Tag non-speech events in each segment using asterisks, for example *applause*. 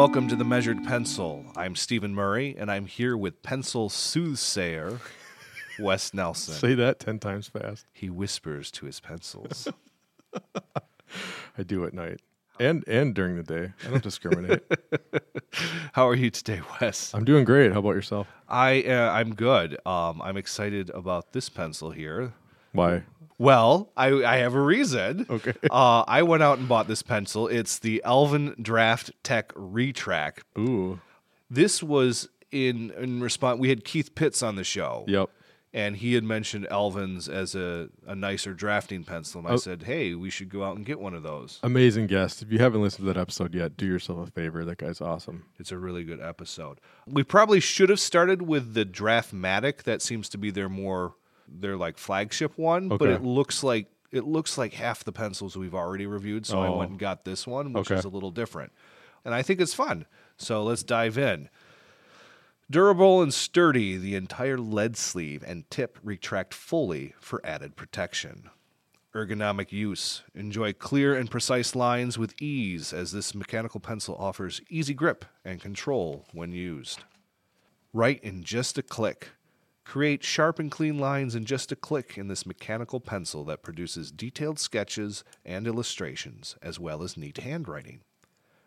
welcome to the Measured Pencil. I'm Stephen Murray, and I'm here with pencil soothsayer Wes Nelson. Say that 10 times fast. He whispers to his pencils. *laughs* I do at night and and during the day. I don't discriminate. *laughs* How are you today, Wes? I'm doing great. How about yourself? I uh, I'm good. Um, I'm excited about this pencil here. Why? Well, I I have a reason. Okay. *laughs* Uh, I went out and bought this pencil. It's the Elvin Draft Tech Retrack. Ooh. This was in in response. We had Keith Pitts on the show. Yep. and he had mentioned Alvin's as a, a nicer drafting pencil. And I Oh. said, hey, we should go out and get one of those. Amazing guest. If you haven't listened to that episode yet, do yourself a favor. That guy's awesome. It's a really good episode. We probably should have started with the Draftmatic. That seems to be their more their like flagship one, but it looks like it looks like half the pencils we've already reviewed. So I Oh. went and got this one, which Okay. is a little different, and I think it's fun. So let's dive in. Durable and sturdy, the entire lead sleeve and tip retract fully for added protection. Ergonomic use. Enjoy clear and precise lines with ease as this mechanical pencil offers easy grip and control when used. Write in just a click. Create sharp and clean lines in just a click in this mechanical pencil that produces detailed sketches and illustrations as well as neat handwriting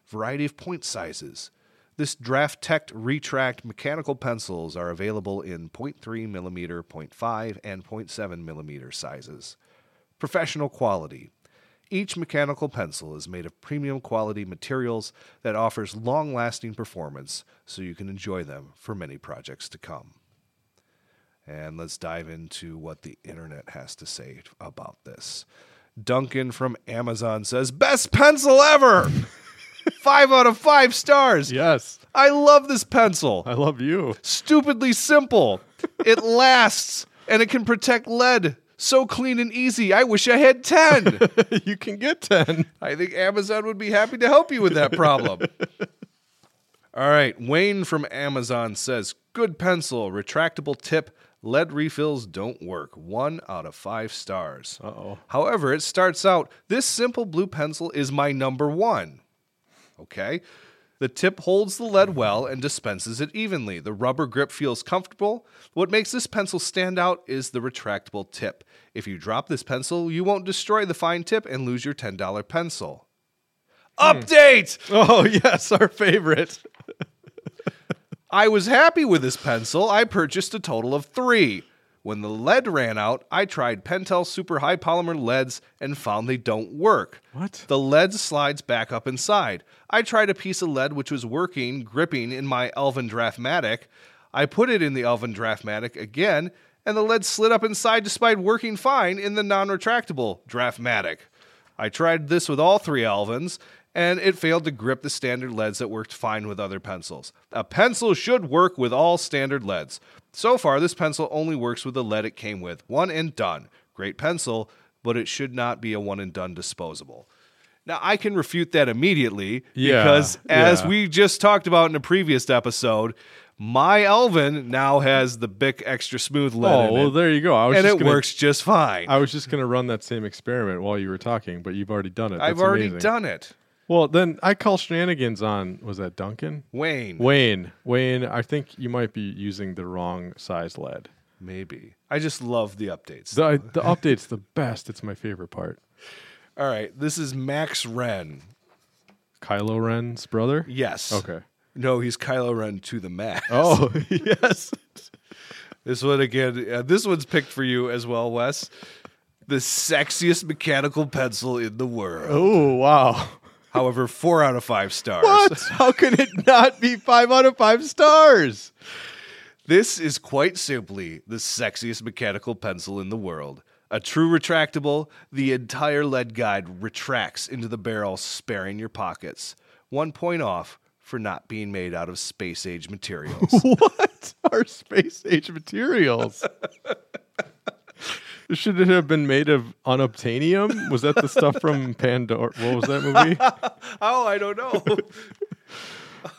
variety of point sizes. This Draft-Tec Retrac mechanical pencils are available in 0.3 millimeter, 0.5, and 0.7 millimeter sizes. Professional quality. Each mechanical pencil is made of premium quality materials that offers long lasting performance so you can enjoy them for many projects to come. And let's dive into what the internet has to say about this. Duncan from Amazon says, Best pencil ever! *laughs* five out of five stars. Yes. I love this pencil. I love you. Stupidly simple. It *laughs* lasts and it can protect lead. So clean and easy. I wish I had 10. *laughs* you can get 10. I think Amazon would be happy to help you with that problem. All right. Wayne from Amazon says good pencil, retractable tip, lead refills don't work. One out of five stars. Uh oh. However, it starts out this simple blue pencil is my number one. Okay. The tip holds the lead well and dispenses it evenly. The rubber grip feels comfortable. What makes this pencil stand out is the retractable tip. If you drop this pencil, you won't destroy the fine tip and lose your $10 pencil. Update! Oh, *laughs* yes. Our favorite. I was happy with this pencil. I purchased a total of three. When the lead ran out, I tried Pentel Super High Polymer leads and found they don't work. What? The lead slides back up inside. I tried a piece of lead which was working, gripping in my Alvin Draftmatic. I put it in the Alvin Draftmatic again, and the lead slid up inside despite working fine in the non retractable Draftmatic. I tried this with all three Alvins, and it failed to grip the standard leads that worked fine with other pencils. A pencil should work with all standard leads. So far, this pencil only works with the lead it came with. One and done. Great pencil, but it should not be a one and done disposable. Now, I can refute that immediately Yeah, because, as yeah. we just talked about in a previous episode, my Alvin now has the Bic Extra Smooth lead Oh, well, there you go. I was and just it gonna, works just fine. I was just going to run that same experiment while you were talking, but you've already done it. I've already amazing. done it. Well, then I call shenanigans on, was that Duncan? Wayne, Wayne. Wayne, I think you might be using the wrong size lead. maybe. I just love the updates. The, the update's the best. It's my favorite part. All right, this is Max Ren. Kylo Ren's brother? Yes. Okay. No, he's Kylo Ren to the max. Oh, *laughs* *laughs* yes. This one again. Uh, this one's picked for you as well, Wes. The sexiest mechanical pencil in the world. Oh, wow. However, four out of five stars. What? *laughs* How can it not be five out of five stars? This is quite simply the sexiest mechanical pencil in the world. A true retractable, the entire lead guide retracts into the barrel, sparing your pockets. One point off for not being made out of space age materials. *laughs* What are space age materials? *laughs* Should it have been made of unobtainium? Was that the stuff from *laughs* Pandora? What was that movie? *laughs* oh, I don't know. *laughs*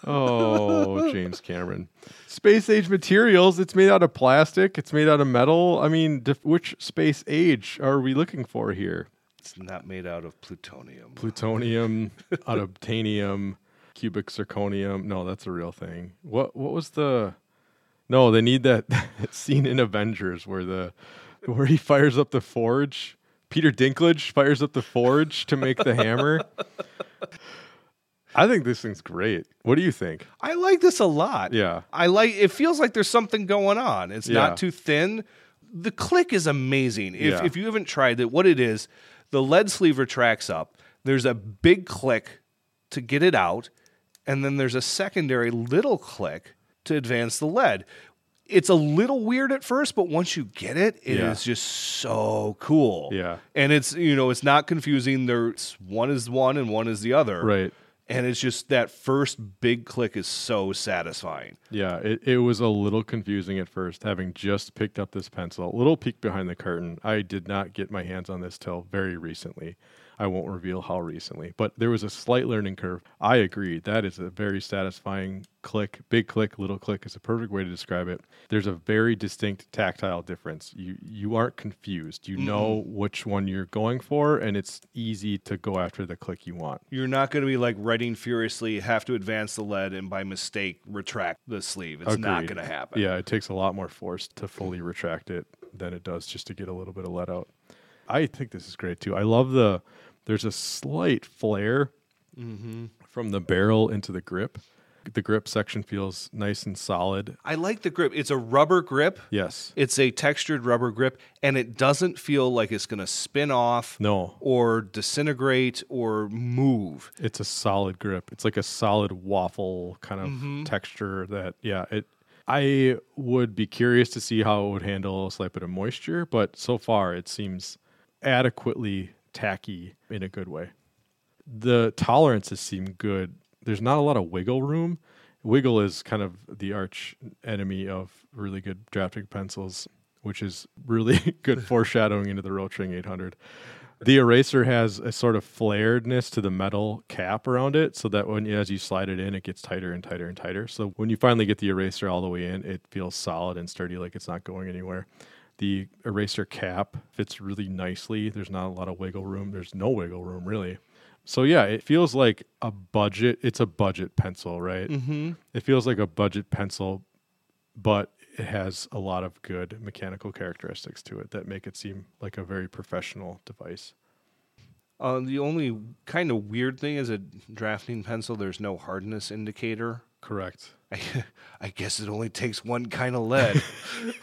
Oh, James Cameron. Space age materials. It's made out of plastic. It's made out of metal. I mean, dif- which space age are we looking for here? it's not made out of plutonium. Plutonium, unobtainium. cubic zirconium. No, that's a real thing. What what was the? No, they need that, that scene in Avengers where the *laughs* where he fires up the forge. Peter Dinklage fires up the forge to make the hammer. I think this thing's great. What do you think? I like this a lot. Yeah. I like it feels like there's something going on. It's Yeah. not too thin. The click is amazing. If Yeah. if you haven't tried it, what it is, the lead sleeve retracts up. There's a big click to get it out, and then there's a secondary little click to advance the lead. It's a little weird at first, but once you get it, it is Yeah. just so cool. Yeah. And it's you know, it's not confusing. There's one is one and one is the other. Right. And it's just that first big click is so satisfying. Yeah, it, it was a little confusing at first, having just picked up this pencil. A little peek behind the curtain. I did not get my hands on this till very recently. I won't reveal how recently, but there was a slight learning curve. I agree. That is a very satisfying click. Big click, little click is a perfect way to describe it. There's a very distinct tactile difference. You you aren't confused. You know which one you're going for, and it's easy to go after the click you want. You're not going to be like writing furiously, have to advance the lead, and by mistake retract the sleeve. It's not going to happen. Yeah, it takes a lot more force to fully retract it than it does just to get a little bit of lead out. I think this is great too. I love the there's a slight flare mm-hmm. from the barrel into the grip. The grip section feels nice and solid. I like the grip. It's a rubber grip. Yes. It's a textured rubber grip, and it doesn't feel like it's going to spin off No, or disintegrate or move. it's a solid grip. It's like a solid waffle kind of mm-hmm. texture that yeah, it I would be curious to see how it would handle a slight bit of moisture, but so far it seems adequately tacky in a good way. The tolerances seem good. There's not a lot of wiggle room. Wiggle is kind of the arch enemy of really good drafting pencils, which is really *laughs* good *laughs* foreshadowing into the Rotring 800. The eraser has a sort of flaredness to the metal cap around it, so that when as you slide it in, it gets tighter and tighter and tighter. So when you finally get the eraser all the way in, it feels solid and sturdy, like it's not going anywhere. The eraser cap fits really nicely. There's not a lot of wiggle room. There's no wiggle room really. So yeah, it feels like a budget. It's a budget pencil, right? Mm-hmm. It feels like a budget pencil, but it has a lot of good mechanical characteristics to it that make it seem like a very professional device. Uh, the only kind of weird thing is a drafting pencil, there's no hardness indicator. Correct. I, *laughs* I guess it only takes one kind of lead.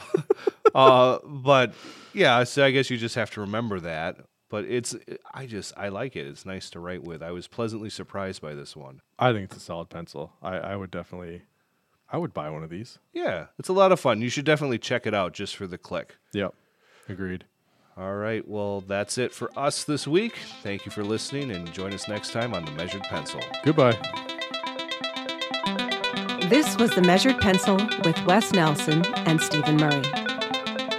*laughs* uh, but yeah, so I guess you just have to remember that. But it's, I just, I like it. It's nice to write with. I was pleasantly surprised by this one. I think it's a solid pencil. I, I would definitely, I would buy one of these. Yeah, it's a lot of fun. You should definitely check it out just for the click. Yep. Agreed. All right, well, that's it for us this week. Thank you for listening and join us next time on The Measured Pencil. Goodbye. This was The Measured Pencil with Wes Nelson and Stephen Murray.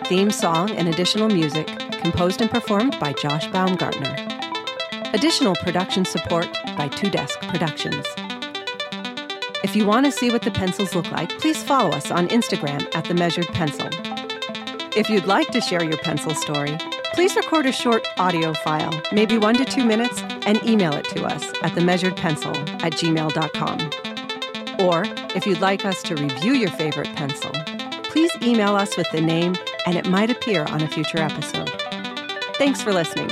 Theme song and additional music composed and performed by Josh Baumgartner. Additional production support by Two Desk Productions. If you want to see what the pencils look like, please follow us on Instagram at The Measured Pencil. If you'd like to share your pencil story, please record a short audio file, maybe one to two minutes, and email it to us at themeasuredpencil at gmail.com. Or if you'd like us to review your favorite pencil, please email us with the name and it might appear on a future episode. Thanks for listening.